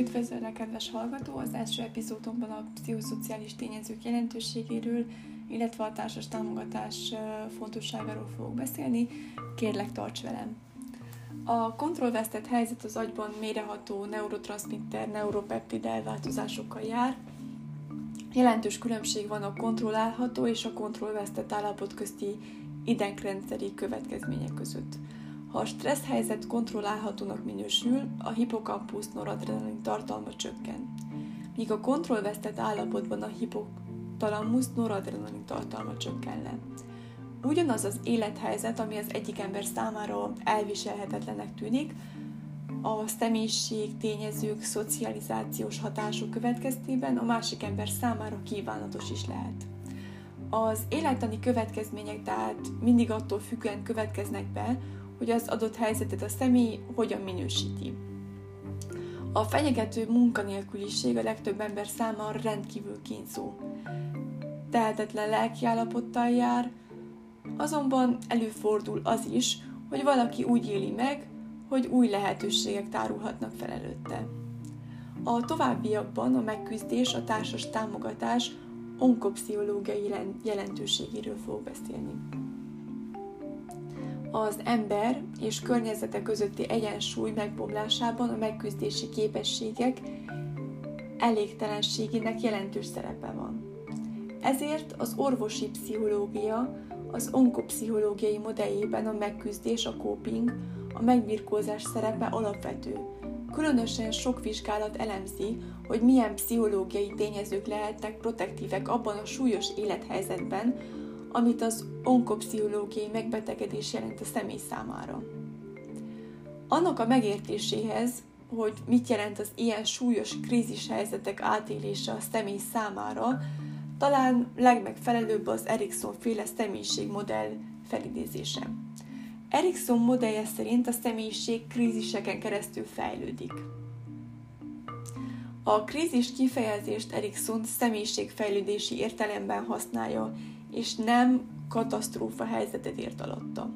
Üdvözöllek, kedves hallgató! Az első epizódomban a pszichoszociális tényezők jelentőségéről, illetve a társas támogatás fontosságáról fogok beszélni. Kérlek, tarts velem! A kontrollvesztett helyzet az agyban méreható neurotranszmitter, neuropeptid elváltozásokkal jár. Jelentős különbség van a kontrollálható és a kontrollvesztett állapot közti idegrendszeri következmények között. Ha a stressz helyzet kontrollálhatónak minősül, a hipokampusz noradrenalin tartalma csökken, míg a kontrollvesztett állapotban a hipotalamus noradrenalin tartalma csökken le. Ugyanaz az élethelyzet, ami az egyik ember számára elviselhetetlenek tűnik, a személyiség, tényezők, szocializációs hatások következtében a másik ember számára kívánatos is lehet. Az élettani következmények tehát mindig attól függően következnek be, hogy az adott helyzetet a személy hogyan minősíti. A fenyegető munkanélküliség a legtöbb ember számára rendkívül kínzó. Tehetetlen lelkiállapottal jár, azonban előfordul az is, hogy valaki úgy éli meg, hogy új lehetőségek tárulhatnak fel előtte. A továbbiakban a megküzdés, a társas támogatás onkopsziológiai jelentőségéről fog beszélni az ember és környezete közötti egyensúly megbomlásában a megküzdési képességek elégtelenségének jelentős szerepe van. Ezért az orvosi pszichológia az onkopszichológiai modelljében a megküzdés, a coping, a megbirkózás szerepe alapvető. Különösen sok vizsgálat elemzi, hogy milyen pszichológiai tényezők lehetnek protektívek abban a súlyos élethelyzetben, amit az onkopsziológiai megbetegedés jelent a személy számára. Annak a megértéséhez, hogy mit jelent az ilyen súlyos krízis helyzetek átélése a személy számára, talán legmegfelelőbb az Erikson féle személyiségmodell felidézése. Erikson modellje szerint a személyiség kríziseken keresztül fejlődik. A krízis kifejezést Erikson személyiségfejlődési értelemben használja, és nem katasztrófa helyzetet ért alatta,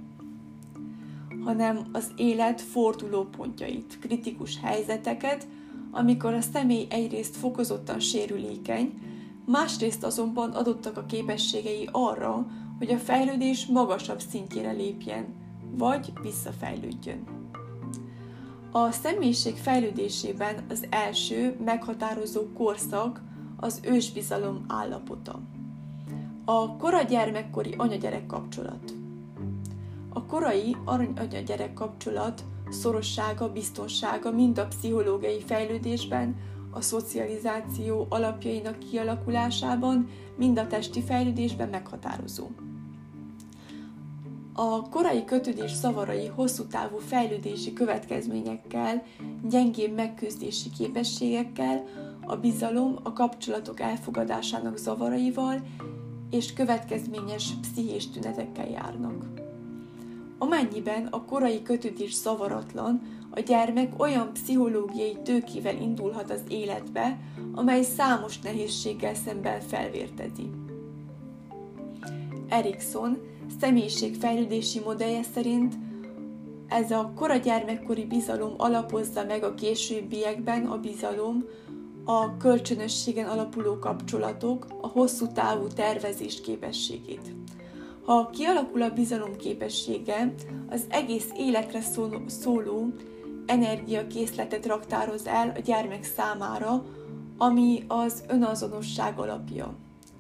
hanem az élet fordulópontjait, kritikus helyzeteket, amikor a személy egyrészt fokozottan sérülékeny, másrészt azonban adottak a képességei arra, hogy a fejlődés magasabb szintjére lépjen, vagy visszafejlődjön. A személyiség fejlődésében az első meghatározó korszak az ősbizalom állapota. A kora gyermekkori anya-gyerek kapcsolat. A korai anya-gyerek kapcsolat szorossága, biztonsága mind a pszichológiai fejlődésben, a szocializáció alapjainak kialakulásában, mind a testi fejlődésben meghatározó. A korai kötődés szavarai hosszú távú fejlődési következményekkel, gyengébb megküzdési képességekkel, a bizalom, a kapcsolatok elfogadásának zavaraival és következményes pszichés tünetekkel járnak. Amennyiben a korai kötődés szavaratlan, a gyermek olyan pszichológiai tőkével indulhat az életbe, amely számos nehézséggel szemben felvértezi. Erikson személyiségfejlődési modellje szerint ez a kora gyermekkori bizalom alapozza meg a későbbiekben a bizalom, a kölcsönösségen alapuló kapcsolatok, a hosszú távú tervezés képességét. Ha kialakul a bizalom képessége, az egész életre szóló energiakészletet raktároz el a gyermek számára, ami az önazonosság alapja.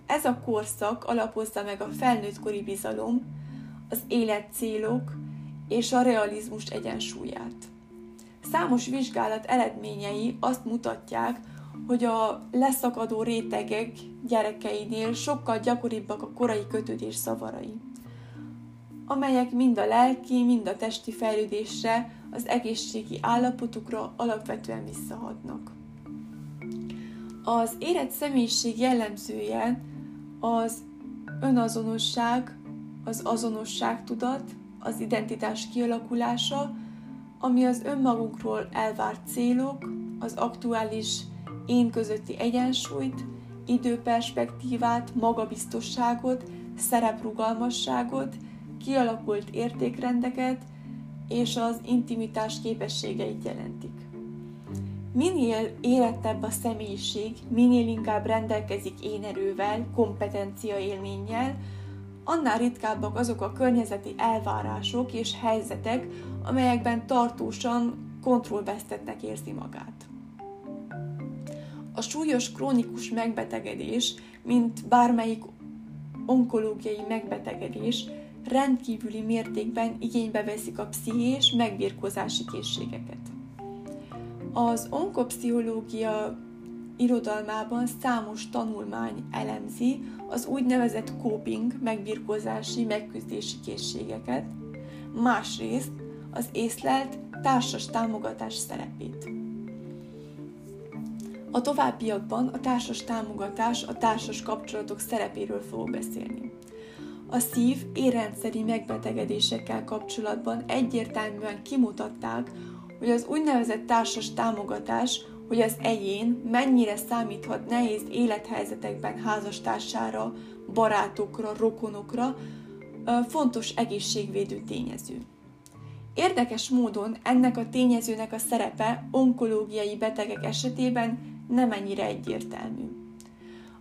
Ez a korszak alapozza meg a felnőttkori bizalom, az életcélok és a realizmus egyensúlyát. Számos vizsgálat eredményei azt mutatják, hogy a leszakadó rétegek gyerekeinél sokkal gyakoribbak a korai kötődés szavarai, amelyek mind a lelki, mind a testi fejlődésre, az egészségi állapotukra alapvetően visszahatnak. Az érett személyiség jellemzője az önazonosság, az azonosságtudat, az identitás kialakulása, ami az önmagunkról elvárt célok, az aktuális én közötti egyensúlyt, időperspektívát, magabiztosságot, szereprugalmasságot, kialakult értékrendeket és az intimitás képességeit jelentik. Minél érettebb a személyiség, minél inkább rendelkezik énerővel, kompetencia élménnyel, annál ritkábbak azok a környezeti elvárások és helyzetek, amelyekben tartósan kontrollvesztetnek érzi magát. Súlyos krónikus megbetegedés, mint bármelyik onkológiai megbetegedés, rendkívüli mértékben igénybe veszik a pszichés megbírkozási készségeket. Az onkopszichológia irodalmában számos tanulmány elemzi az úgynevezett coping, megbirkózási, megküzdési készségeket, másrészt az észlelt társas támogatás szerepét. A továbbiakban a társas támogatás, a társas kapcsolatok szerepéről fogok beszélni. A szív érrendszeri megbetegedésekkel kapcsolatban egyértelműen kimutatták, hogy az úgynevezett társas támogatás, hogy az egyén mennyire számíthat nehéz élethelyzetekben házastársára, barátokra, rokonokra, fontos egészségvédő tényező. Érdekes módon ennek a tényezőnek a szerepe onkológiai betegek esetében nem ennyire egyértelmű.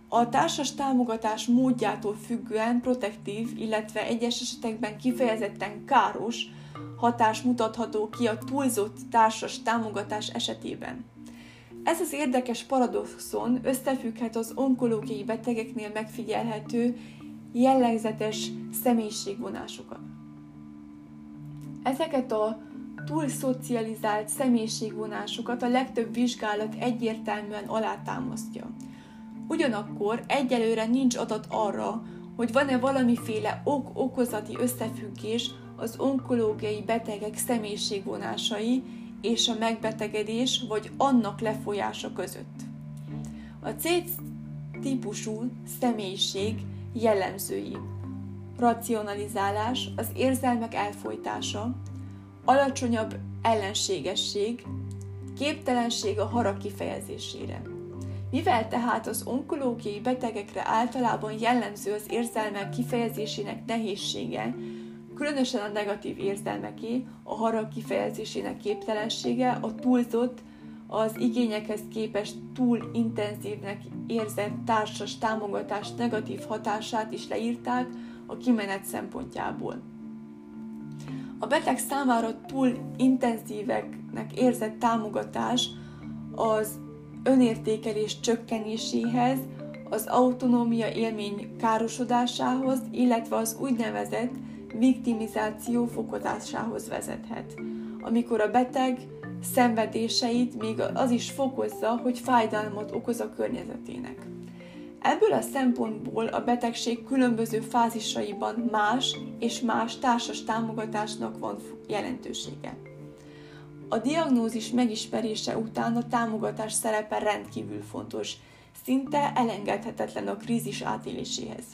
A társas támogatás módjától függően protektív, illetve egyes esetekben kifejezetten káros hatás mutatható ki a túlzott társas támogatás esetében. Ez az érdekes paradoxon összefügghet az onkológiai betegeknél megfigyelhető jellegzetes személyiségvonásokat. Ezeket a túl szocializált személyiségvonásokat a legtöbb vizsgálat egyértelműen alátámasztja. Ugyanakkor egyelőre nincs adat arra, hogy van-e valamiféle ok-okozati összefüggés az onkológiai betegek személyiségvonásai és a megbetegedés vagy annak lefolyása között. A C típusú személyiség jellemzői racionalizálás, az érzelmek elfolytása, alacsonyabb ellenségesség, képtelenség a harag kifejezésére. Mivel tehát az onkológiai betegekre általában jellemző az érzelmek kifejezésének nehézsége, különösen a negatív érzelmeké, a harag kifejezésének képtelensége, a túlzott, az igényekhez képest túl intenzívnek érzett társas támogatás negatív hatását is leírták a kimenet szempontjából. A beteg számára túl intenzíveknek érzett támogatás az önértékelés csökkenéséhez, az autonómia élmény károsodásához, illetve az úgynevezett viktimizáció fokozásához vezethet, amikor a beteg szenvedéseit még az is fokozza, hogy fájdalmat okoz a környezetének. Ebből a szempontból a betegség különböző fázisaiban más és más társas támogatásnak van jelentősége. A diagnózis megismerése után a támogatás szerepe rendkívül fontos, szinte elengedhetetlen a krízis átéléséhez.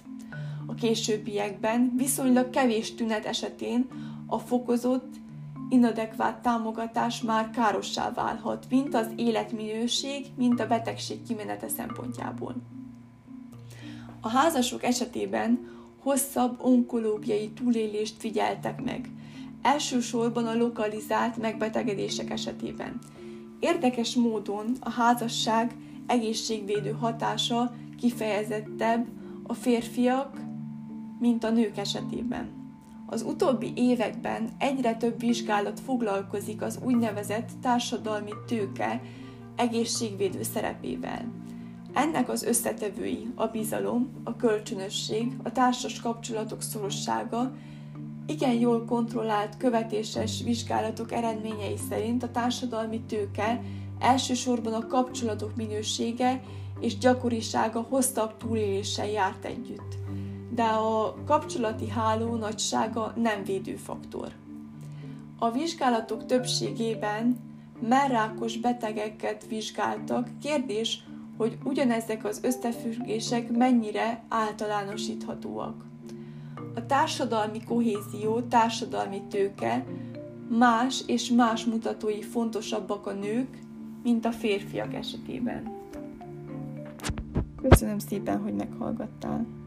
A későbbiekben viszonylag kevés tünet esetén a fokozott, inadekvát támogatás már károssá válhat, mint az életminőség, mint a betegség kimenete szempontjából. A házasok esetében hosszabb onkológiai túlélést figyeltek meg, elsősorban a lokalizált megbetegedések esetében. Érdekes módon a házasság egészségvédő hatása kifejezettebb a férfiak, mint a nők esetében. Az utóbbi években egyre több vizsgálat foglalkozik az úgynevezett társadalmi tőke egészségvédő szerepével. Ennek az összetevői a bizalom, a kölcsönösség, a társas kapcsolatok szorossága, igen jól kontrollált, követéses vizsgálatok eredményei szerint a társadalmi tőke elsősorban a kapcsolatok minősége és gyakorisága hosszabb túléléssel járt együtt. De a kapcsolati háló nagysága nem védőfaktor. A vizsgálatok többségében merrákos betegeket vizsgáltak, kérdés, hogy ugyanezek az összefüggések mennyire általánosíthatóak. A társadalmi kohézió, társadalmi tőke más és más mutatói fontosabbak a nők, mint a férfiak esetében. Köszönöm szépen, hogy meghallgattál!